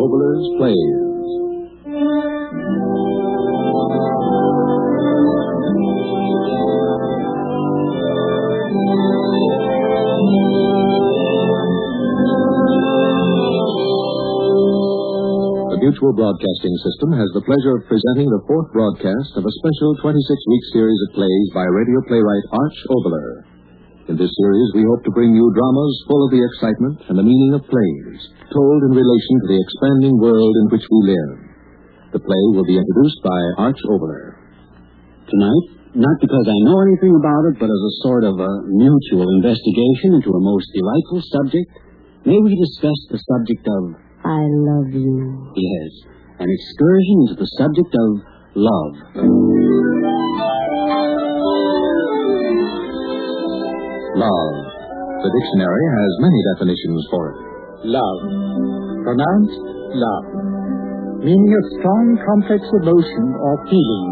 Mutual presents Arch Oboler's Plays. The Mutual Broadcasting System has the pleasure of presenting the fourth broadcast of a special 26-week series of plays by radio playwright Arch Oboler. In this series, we hope to bring you dramas full of the excitement and the meaning of plays, told in relation to the expanding world in which we live. The play will be introduced by Arch Oboler. Tonight, not because I know anything about it, but as a sort of a mutual investigation into a most delightful subject, may we discuss the subject of, I love you. yes, an excursion into the subject of love. Love. The dictionary has many definitions for it. Love. Pronounced love. Meaning a strong, complex emotion or feeling,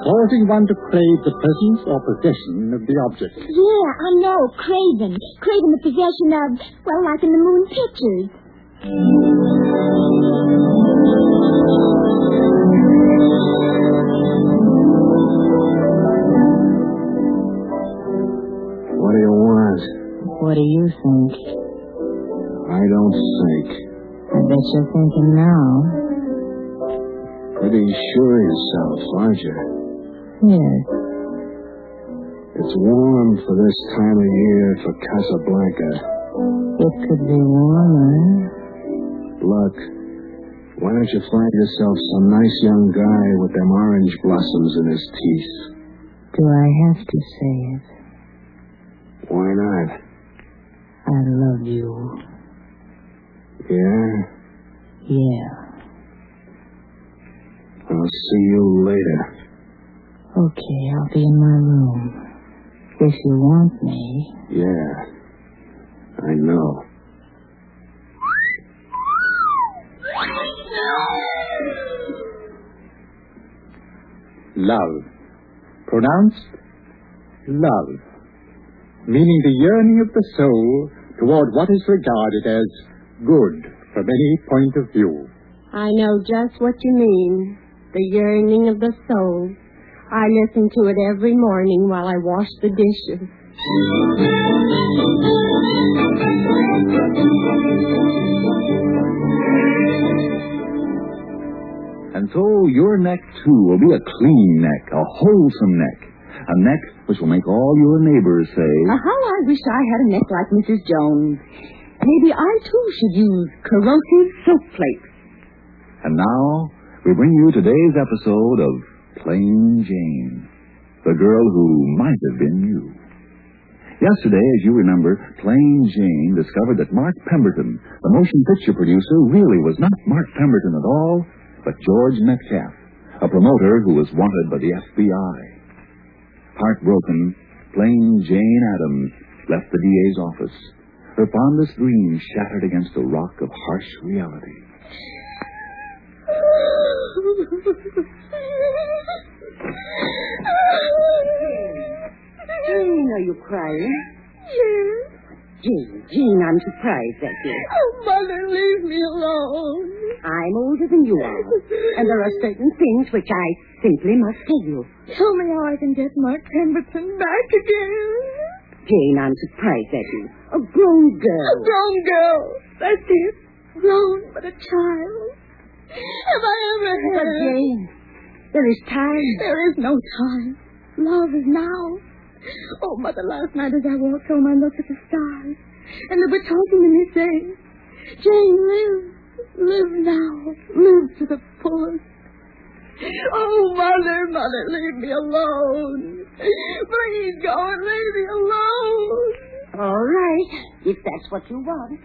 causing one to crave the presence or possession of the object. Yeah, I know. craving. Craven the possession of, well, like in the moon pictures. What do you want? What do you think? I don't think. I bet you're thinking now. Pretty sure yourself, aren't you? Yes. It's warm for this time of year for Casablanca. It could be warmer. Look, why don't you find yourself some nice young guy with them orange blossoms in his teeth? Do I have to say it? Why not? I love you. Yeah? Yeah. I'll see you later. Okay, I'll be in my room. If you want me. Yeah. I know. Love. Pronounced love. Meaning the yearning of the soul toward what is regarded as good from any point of view. I know just what you mean. The yearning of the soul. I listen to it every morning while I wash the dishes. And so your neck, too, will be a clean neck, a wholesome neck. A neck which will make all your neighbors say, Uh, how I wish I had a neck like Mrs. Jones. Maybe I too should use corrosive soap flakes. And now we bring you today's episode of Plain Jane, the girl who might have been you. Yesterday, as you remember, Plain Jane discovered that Mark Pemberton, the motion picture producer, really was not Mark Pemberton at all, but George Metcalf, a promoter who was wanted by the FBI. Heartbroken, Plain Jane Adams left the DA's office, her fondest dreams shattered against a rock of harsh reality. Jane, are you crying? Yes. Jane, Jane, I'm surprised at you. Oh, Mother, leave me alone. I'm older than you are, and there are certain things which I simply must tell you. Tell me how I can get Mark Pemberton back again. Jane, I'm surprised at you. A grown girl. A grown girl. That's it. Grown, but a child. Have I ever But had? Jane, there is time. There is no time. Love is now. Oh, Mother, last night as I walked home, I looked at the stars. And they were talking to me, saying, Jane, live. Live now. Live to the fullest. Oh, Mother, Mother, leave me alone. Please go and leave me alone. All right, if that's what you want.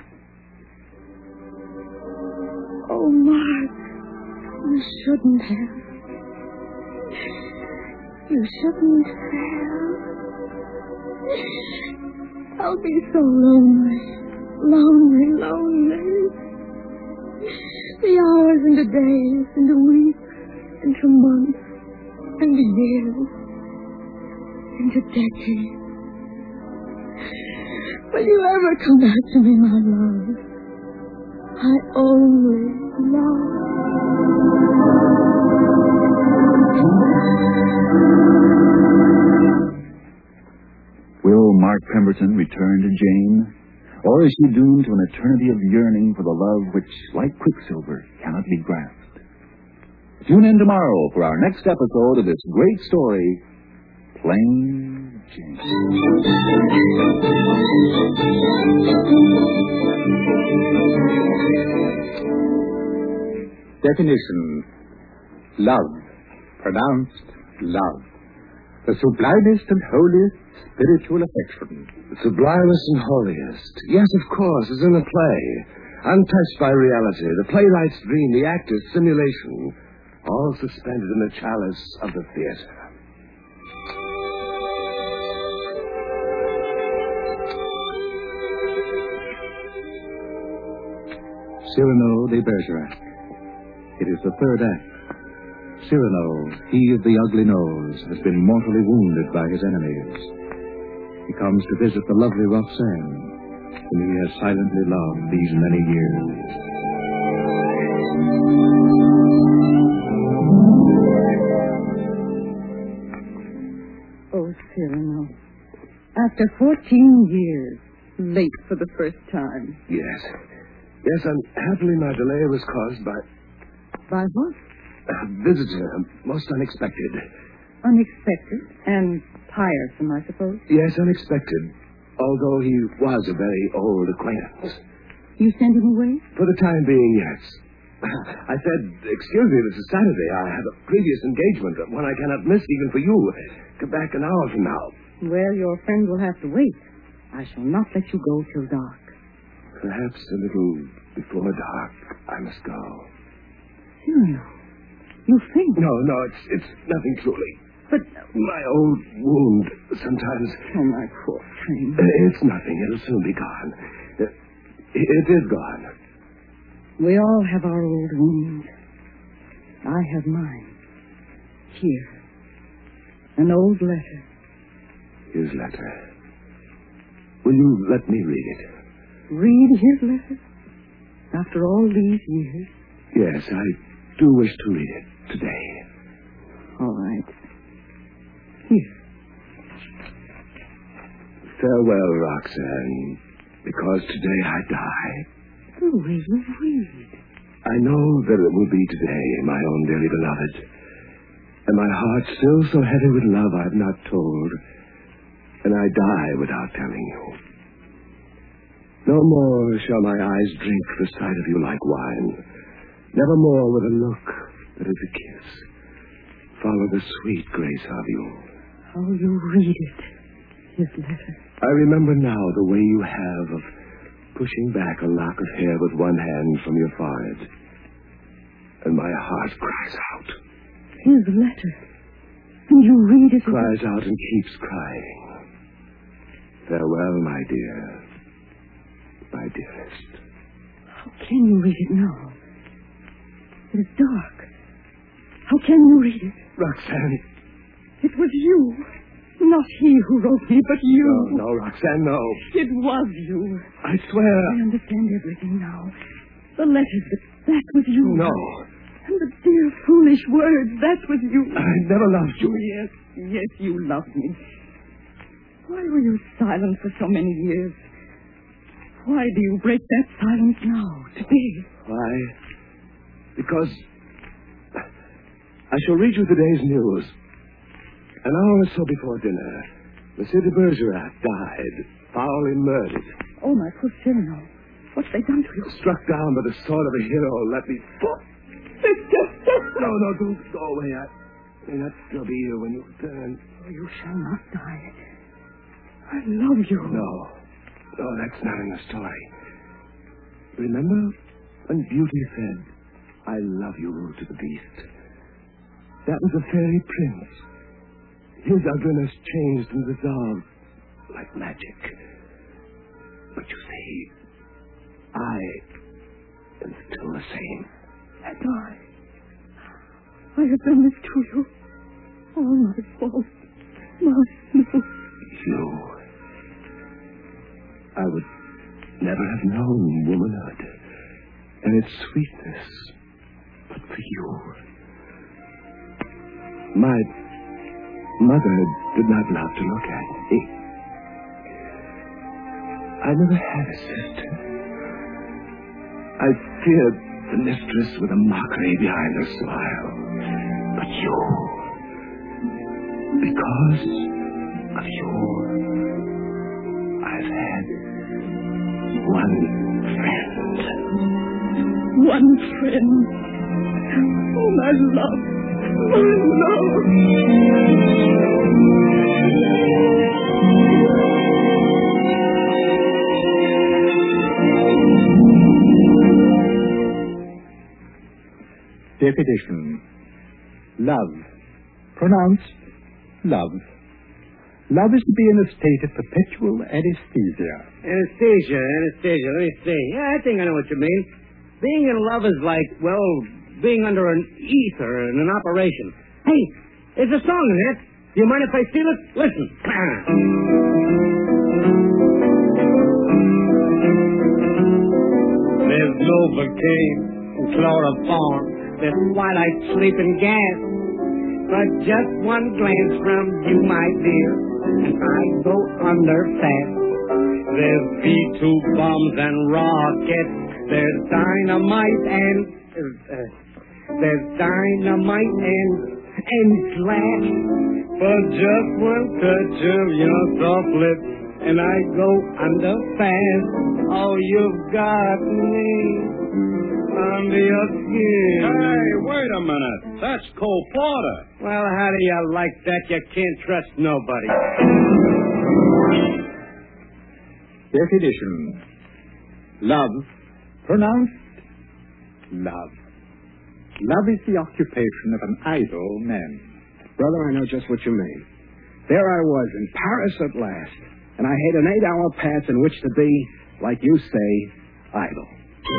Oh, Mark, you shouldn't have. You shouldn't have. I'll be so lonely. Lonely, lonely. The hours and the days and the weeks and the months and the years the decades. Will you ever come back to me, my love? I only love. Will Mark Pemberton return to Jane? Or is she doomed to an eternity of yearning for the love which, like quicksilver, cannot be grasped? Tune in tomorrow for our next episode of this great story, Plain Jane. Definition Love, pronounced love. The sublimest and holiest spiritual affection. Sublimest and holiest. Yes, of course, as in a play. Untouched by reality, the playwright's dream, the actor's simulation, all suspended in the chalice of the theater. Cyrano de Bergerac. It is the third act. Cyrano, he of the ugly nose, has been mortally wounded by his enemies. He comes to visit the lovely Roxanne, whom he has silently loved these many years. Oh, Cyrano. After 14 years, late for the first time. Yes. Yes, unhappily my delay was caused by By what? a visitor, most unexpected. Unexpected and tiresome, I suppose. Yes, unexpected. Although he was a very old acquaintance. You sent him away? For the time being, yes. I said, excuse me, this is Saturday. I have a previous engagement, one I cannot miss even for you. Come back an hour from now. Well, your friend will have to wait. I shall not let you go till dark. Perhaps a little before dark, I must go. Cyrano, you think? No, no, it's it's nothing truly. But, My old wound sometimes. oh, my poor friend. Uh, it's nothing. It'll soon be gone. Uh, it, it is gone. We all have our old wounds. I have mine. Here. An old letter. His letter. Will you let me read it? Read his letter? After all these years? Yes, I do wish to read it today. All right. Here. Farewell, Roxanne, because today I die. The way you read. I know that it will be today, my own dearly beloved. And my heart still so heavy with love I've not told. And I die without telling you. No more shall my eyes drink the sight of you like wine. Never more with a look that is a kiss. Follow the sweet grace of you. How you read it. His letter. I remember now the way you have of pushing back a lock of hair with one hand from your forehead. And my heart cries out. His letter. And you read it. Cries out and keeps crying. Farewell, my dear. My dearest. How can you read it now? It is dark. How can you read it? Roxanne. It was you. Not he who wrote me, but you. No, no, Roxanne, no. It was you. I swear. I understand everything now. The letters, that, that was you. No. And the dear, foolish words, that was you. I never loved you. Yes, yes, you loved me. Why were you silent for so many years? Why do you break that silence now, today? Why? Because I shall read you today's news. An hour or so before dinner, Monsieur de Bergerac died, foully murdered. Oh, my poor Cyrano. What's they done to you? Struck down by the sword of a hero, let me... Fall. No, no, don't go away. I may not still be here when you return. Oh, you shall not die. I love you. No. No, that's not in the story. Remember when Beauty said, I love you to the beast? That was a fairy prince. His ugliness changed and dissolved like magic. But you see, I am still the same. And I. I have done this to you. All my fault. My fault. You. I would never have known womanhood. and its sweetness, but for you. My mother did not love to look at me. I never had a sister. I feared the mistress with a mockery behind her smile. But you, because of you, I've had one friend. One friend. Oh, my love. My love. Definition. Love. Pronounced love. Love is to be in a state of perpetual anesthesia. Anesthesia, anesthesia. Let me see. Yeah, I think I know what you mean. Being in love is like, well, being under an ether in an operation. Hey, there's a song in it. Do you mind if I steal it? Listen. There's Novocaine and chloroform. There's twilight sleeping gas. But just one glance from you, my dear, and I go under fast. There's B-2 bombs and rockets. There's dynamite and... Uh, there's dynamite and... and glass. For just one touch of your soft lips, and I go under fast. Oh, you've got me under your skin. Hey, wait a minute. That's Cole Porter. Well, how do you like that? You can't trust nobody. Definition. Love. Pronounced love. Love is the occupation of an idle man. Brother, I know just what you mean. There I was in Paris at last, and I had an eight-hour pass in which to be, like you say, idle. I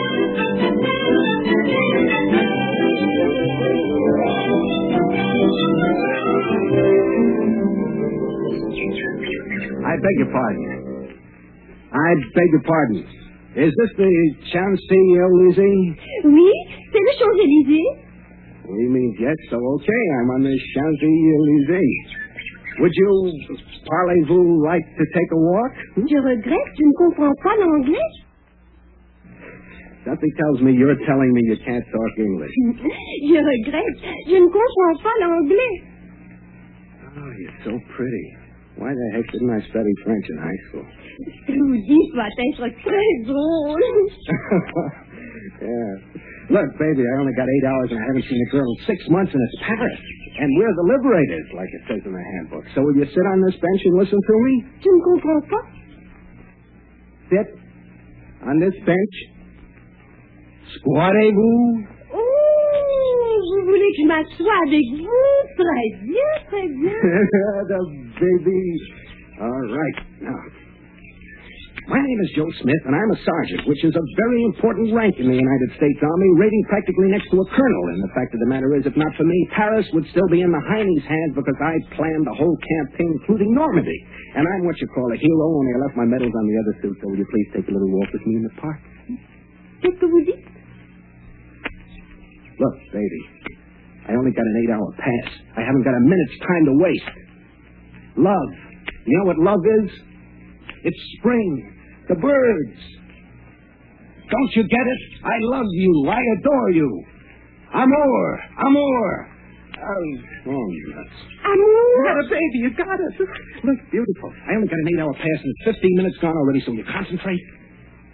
beg your pardon. I beg your pardon. Is this the Champs-Élysées? Oui, c'est le Champs-Élysées. We mean yes, so okay. I'm on the Champs-Élysées. Would you, parlez-vous, like to take a walk? Je regrette, je ne comprends pas l'anglais. Something tells me you're telling me you can't talk English. Je regrette, je ne comprends pas l'anglais. Oh, you're so pretty. Why the heck didn't I study French in high school? Rudy va être très drôle. yeah. Look, baby, I only got eight hours and I haven't seen a girl in six months, and it's Paris. And we're the liberators, like it says in the handbook. So will you sit on this bench and listen to me? Je ne comprends pas. Sit on this bench. Squattez-vous. Oh, vous voulez que je m'assoie avec vous? Très bien, très bien. the baby. All right. Now, my name is Joe Smith, and I'm a sergeant, which is a very important rank in the United States Army, rating practically next to a colonel. And the fact of the matter is, if not for me, Paris would still be in the Heine's hands because I planned the whole campaign, including Normandy. And I'm what you call a hero, only I left my medals on the other suit. So will you please take a little walk with me in the park? Qu'est-ce que vous dites? Look, baby, I only got an eight-hour pass. I haven't got a minute's time to waste. Love. You know what love is? It's spring. The birds. Don't you get it? I love you. I adore you. Amour. Amour. Oh, oh, nuts. Amour. got a baby. You got it. Look, beautiful. I only got an eight-hour pass and it's 15 minutes gone already, so you concentrate.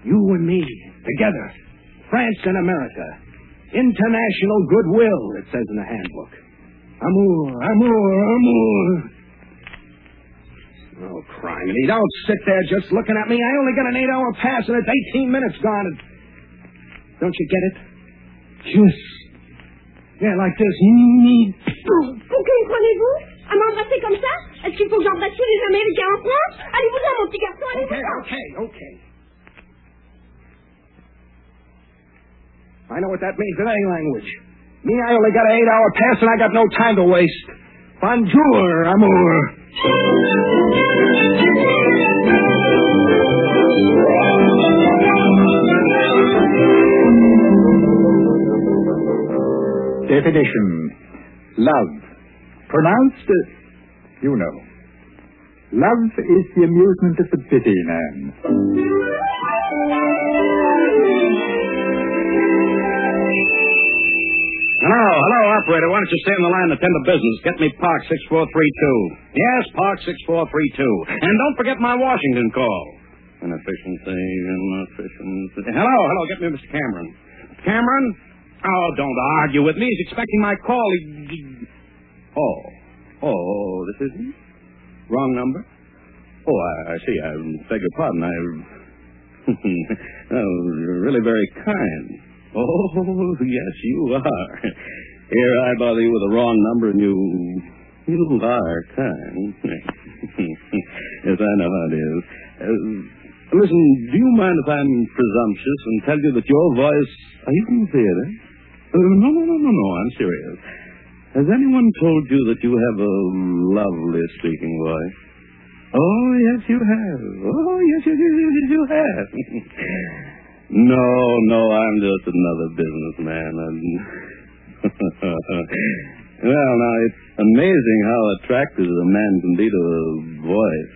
You and me, together. France and America. International goodwill, it says in the handbook. Amour, amour, amour. Oh, criminy. Don't sit there just looking at me. I only got an eight-hour pass and it's 18 minutes gone. And... Don't you get it? Kiss. Yeah, like this. Oh, vous comprenez-vous? À m'embrasser comme ça? Est-ce qu'il faut que j'embrasse tous les Américains en France? Allez-vous-en, mon petit garçon, Okay, allez-vous-en. okay, okay. I know what that means in any language. Me, I only got an eight-hour pass and I got no time to waste. Bonjour, amour. Definition. Love. Pronounced, uh, you know. Love is the amusement of the busy man. Hello, hello, operator. Why don't you stay on the line and attend to business? Get me Park 6432. Yes, Park 6432. And don't forget my Washington call. Inefficiency, inefficiency. Hello, hello, get me Mr. Cameron. Cameron? Oh, don't argue with me. He's expecting my call. He... Oh, oh, this isn't? Wrong number? Oh, I, I see. I beg your pardon. I... oh, you're really very kind. Oh, yes, you are. Here I bother you with the wrong number, and you you are kind. yes, I know how it is. Uh, listen, do you mind if I'm presumptuous and tell you that your voice? Are you from the theater? Uh, no, no, no, no, no. I'm serious. Has anyone told you that you have a lovely speaking voice? Oh, yes, you have. Oh, yes, yes, yes, yes, yes, you have. no, no, I'm just another businessman. Well, now, it's amazing how attractive a man can be to a voice.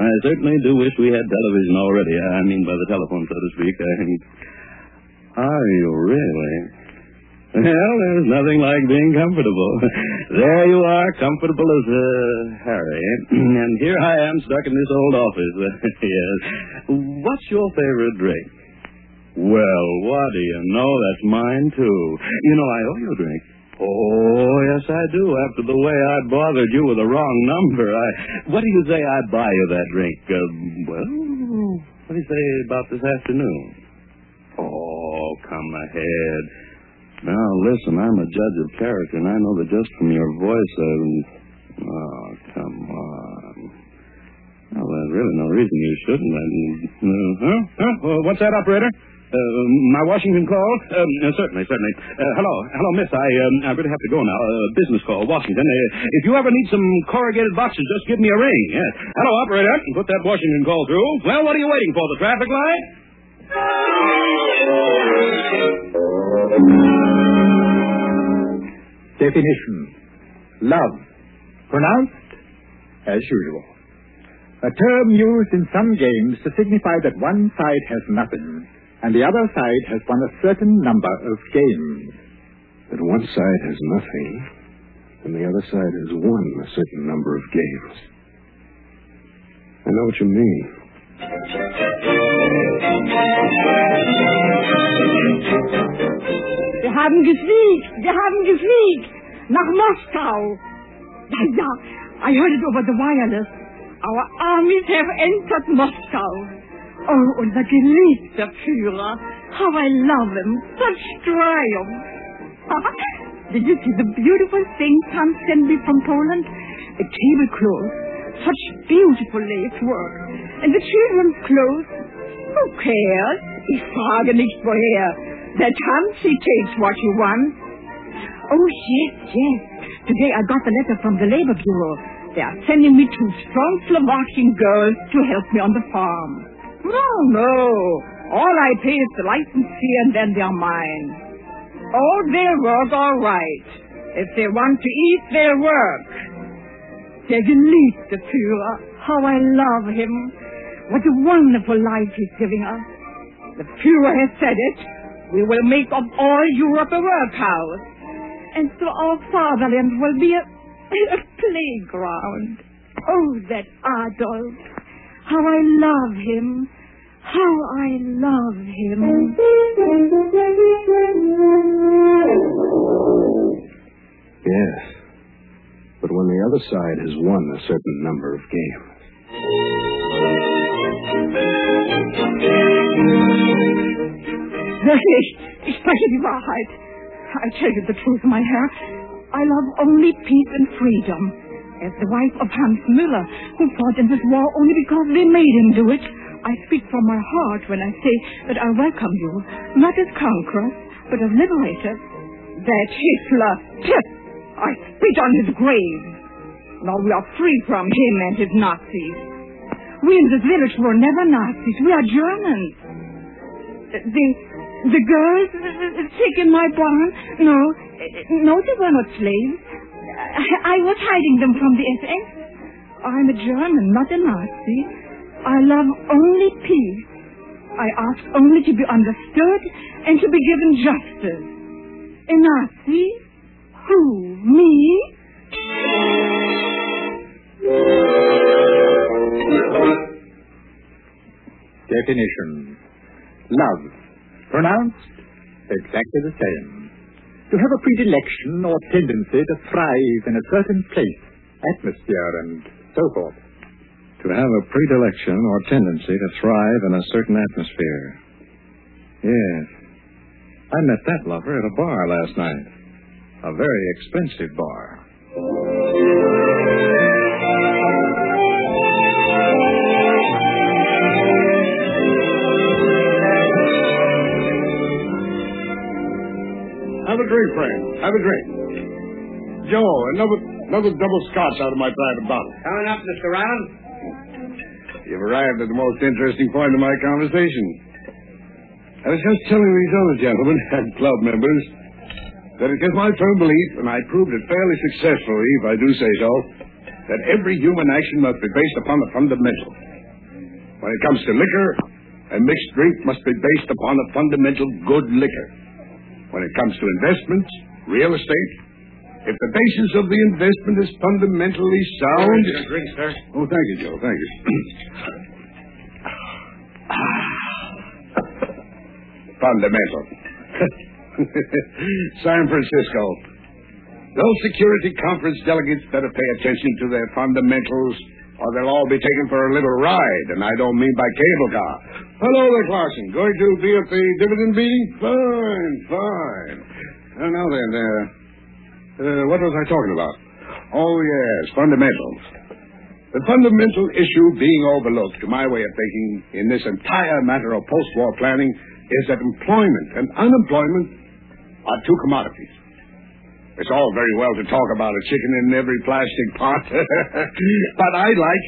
I certainly do wish we had television already. I mean, by the telephone, so to speak. I are you really? Well, there's nothing like being comfortable. there you are, comfortable as uh, Harry. and here I am stuck in this old office. yes. What's your favorite drink? Well, what do you know? That's mine, too. You know, I owe you a drink. Oh, yes, I do. After the way I bothered you with the wrong number, I. What do you say I buy you that drink? Uh, well, what do you say about this afternoon? Oh, come ahead. Now, listen, I'm a judge of character, and I know that just from your voice, I. Oh, come on. Well, there's really no reason you shouldn't. I uh, huh? Huh? Well, what's that, operator? Uh, my Washington call? Um, uh, certainly, certainly. Uh, hello, hello, miss. I, um, I really have to go now. Uh, business call, Washington. Uh, if you ever need some corrugated boxes, just give me a ring. Yes. Hello, operator. Put that Washington call through. Well, what are you waiting for? The traffic light? Definition. Love. Pronounced as usual. A term used in some games to signify that one side has nothing and the other side has won a certain number of games. That one side has nothing, and the other side has won a certain number of games. I know what you mean. Wir haben gesiegt. Wir haben gesiegt. Nach Moskau. Ja, ja. I heard it over the wireless. Our armies have entered Moscow. Oh, unser geliebter Führer. How I love him. Such triumph. Did you see the beautiful thing Tom sent me from Poland? A tablecloth. Such beautiful lace work. And the children's clothes. Who cares? Ich frage nicht woher. That Hamsi takes what you want. Oh, yes, yes. Today I got a letter from the Labor Bureau. They are sending me two strong Slovakian girls to help me on the farm. No, no. All I pay is the license fee and then they're mine. Oh, they'll work all right. If they want to eat, they'll work. Der geliebte Führer. How I love him. What a wonderful life he's giving us. The Führer has said it. We will make of all Europe a workhouse. And so our fatherland will be a, a playground. Oh, that Adolf. How I love him. How I love him. Yes. But when the other side has won a certain number of games. Wirklich, ich spreche die Wahrheit. I tell you the truth, my Herr. I love only peace and freedom. As the wife of Hans Müller, who fought in this war only because they made him do it, I speak from my heart when I say that I welcome you, not as conquerors, but as liberators. That Hitler, pip! I spit on his grave. Now we are free from him and his Nazis. We in this village were never Nazis. We are Germans. The The girls uh, uh, uh sick in my barn? No, uh, no, they were not slaves. I, was hiding them from the SS. I'm a German, not a Nazi. I love only peace. I ask only to be understood and to be given justice. A Nazi? Who? Me? Definition. Love. Pronounced exactly the same. To have a predilection or tendency to thrive in a certain place, atmosphere, and so forth. To have a predilection or tendency to thrive in a certain atmosphere. Yes. I met that lover at a bar last night. A very expensive bar. Drink, friend. Have a drink. Joe, another another double scotch out of my private bottle. Coming up, Mr. Round. You've arrived at the most interesting point of my conversation. I was just telling these other gentlemen and club members that it is my firm belief, and I proved it fairly successfully, if I do say so, that every human action must be based upon the fundamental. When it comes to liquor, a mixed drink must be based upon a fundamental good liquor. When it comes to investments, real estate, if the basis of the investment is fundamentally sound. drink, sir. Oh, thank you, Joe. Thank you. Fundamental. San Francisco. Those security conference delegates better pay attention to their fundamentals, or they'll all be taken for a little ride, and I don't mean by cable car. Hello there, Clarkson. Going to be at the dividend meeting? Fine, fine. Uh, now then, uh, uh, what was I talking about? Oh, yes, fundamentals. The fundamental issue being overlooked, to my way of thinking, in this entire matter of post-war planning is that employment and unemployment are two commodities. It's all very well to talk about a chicken in every plastic pot, but I'd like,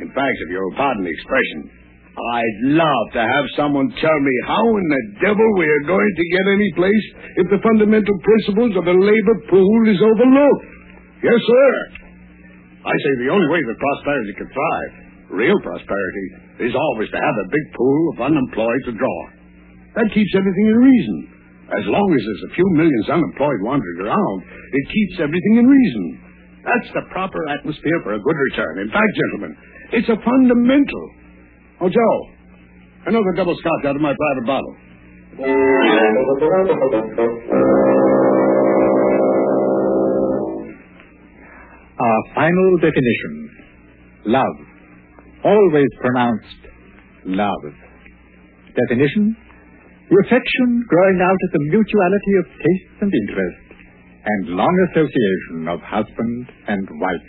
in fact, if you'll pardon the expression, I'd love to have someone tell me how in the devil we are going to get any place if the fundamental principles of the labor pool is overlooked. Yes, sir. I say the only way that prosperity can thrive, real prosperity, is always to have a big pool of unemployed to draw. That keeps everything in reason. As long as there's a few millions unemployed wandering around, it keeps everything in reason. That's the proper atmosphere for a good return. In fact, gentlemen, it's a fundamental. Oh, Joe, another double scotch out of my private bottle. Our final definition. Love. Always pronounced love. Definition. The affection growing out of the mutuality of tastes and interest and long association of husband and wife.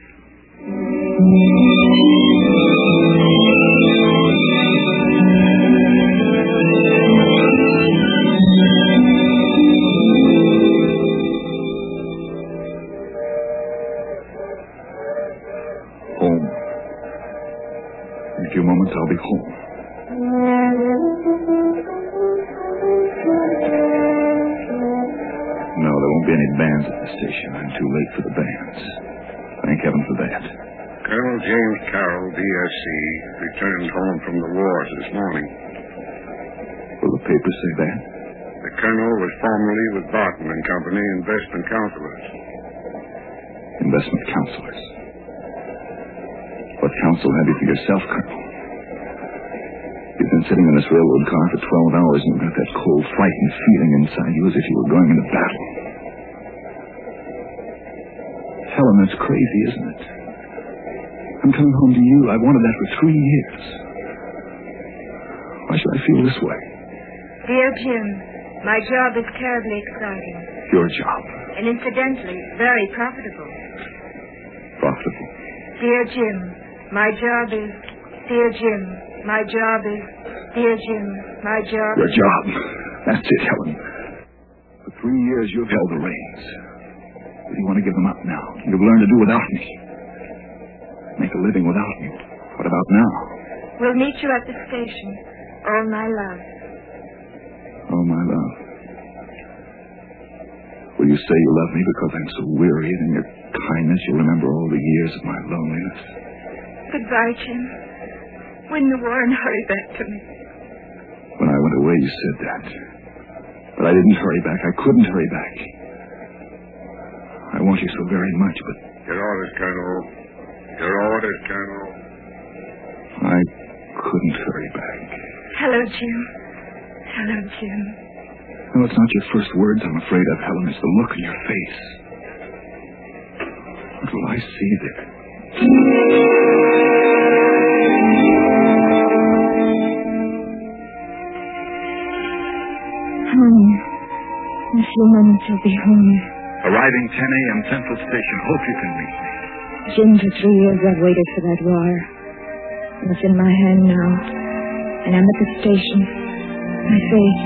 In a few moments, I'll be home. No, there won't be any bands at the station. I'm too late for the bands. Thank heaven for that. Colonel James Carroll, DSC, returned home from the wars this morning. Will the papers say that? The colonel was formerly with Barton and Company investment counselors. Investment counselors. What counsel have you for yourself, Colonel? You've been sitting in this railroad car for 12 hours and you've got that cold, frightened feeling inside you as if you were going into battle. Helen, that's crazy, isn't it? I'm coming home to you. I've wanted that for three years. Why should I feel this way? Dear Jim, my job is terribly exciting. Your job. And incidentally, very profitable. Profitable. Dear Jim, my job is. Dear Jim, my job is. Dear Jim, my job Your job. That's it, Helen. For three years, you've held the reins. But you want to give them up now. You've learned to do without me. Make a living without me. What about now? We'll meet you at the station. All my love. Oh, my love. Will you say you love me because I'm so weary and in your kindness you'll remember all the years of my loneliness? Goodbye, Jim. Win the war and hurry back to me. When I went away, you said that. But I didn't hurry back. I couldn't hurry back. I want you so very much, but Your orders, Colonel. Your orders, Colonel. I couldn't hurry back. Hello, Jim. Hello, Jim. No, it's not your first words I'm afraid of, Helen. It's the look on your face. What will I see there? Few moments I'll be home. Arriving 10 a.m. Central Station. Hope you can meet me. Jim, for three years I've waited for that wire. And it's in my hand now. And I'm at the station. My face.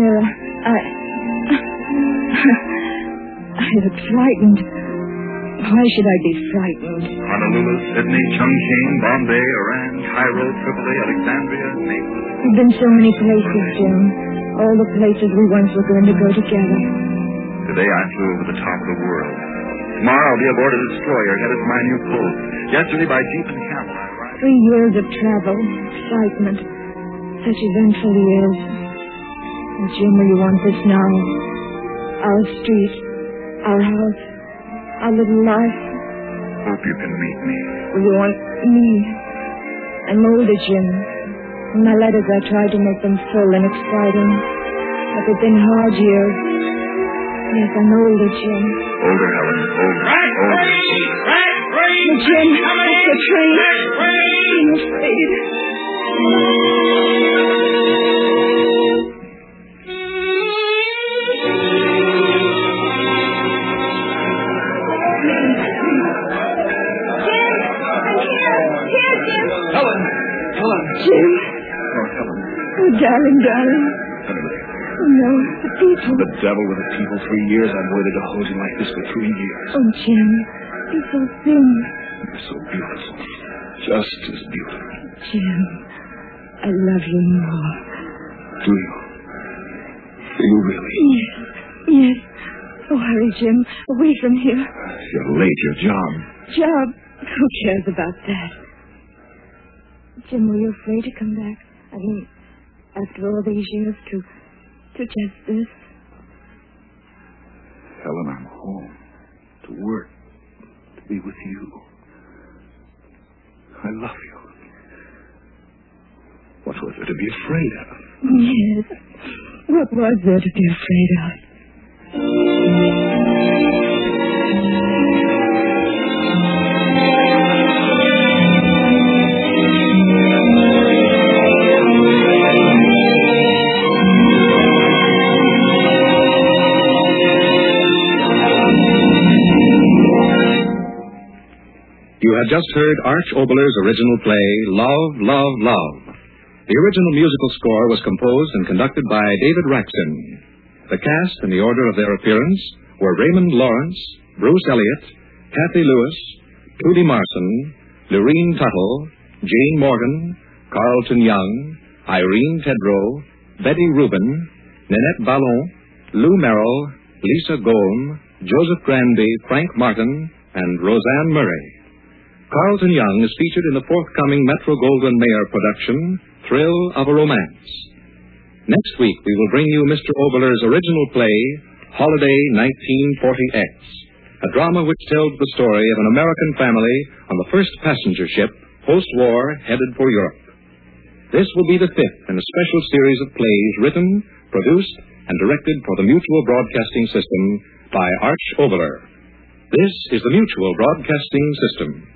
Mirror. I... I look frightened. Why should I be frightened? Honolulu, Sydney, Chongqing, Bombay, Iran, Cairo, Tripoli, Alexandria, Naples. We've been so many places, Jim. All the places we once were going to go together. Today I flew over the top of the world. Tomorrow I'll be aboard a destroyer headed for my new post. Yesterday by jeep and camel Three years of travel, excitement, such eventful years. And Jim, will you want this now? Our street, our house, our little life. Hope you can meet me. Will you want me? I'm older, Jim. In my letters, I tried to make them full and exciting. But they've been hard years. Yes, I'm older, Jim. Older, Helen. Older. Older. Oh, Jim, it's the train. I'm afraid. Helen! Darling, darling. No, the people. The devil with the people. Three years I've waited to hold you like this for three years. Oh, Jim, you're so thin. You're so beautiful. Just as beautiful. Jim, I love you more. Do you? Do you really? Yes, yes. Oh, hurry, Jim. Away from here. You're late. Your job. Job. Who cares about that? Jim, were you afraid to come back? I mean, after all these years to, to just this? Helen, I'm home. To work. To be with you. I love you. What was there to be afraid of? Yes. What was there to be afraid of? Have just heard Arch Oboler's original play, Love, Love, Love. The original musical score was composed and conducted by David Raksin. The cast in the order of their appearance were Raymond Lawrence, Bruce Elliott, Kathy Lewis, Trudy Marson, Lorene Tuttle, Jane Morgan, Carlton Young, Irene Tedrow, Betty Rubin, Nanette Ballon, Lou Merrill, Lisa Golm, Joseph Granby, Frank Martin, and Roseanne Murray. Carlton Young is featured in the forthcoming Metro Goldwyn Mayer production, Thrill of a Romance. Next week, we will bring you Mr. Oboler's original play, Holiday 1940X, a drama which tells the story of an American family on the first passenger ship, post-war, headed for Europe. This will be the fifth in a special series of plays written, produced, and directed for the Mutual Broadcasting System by Arch Oboler. This is the Mutual Broadcasting System.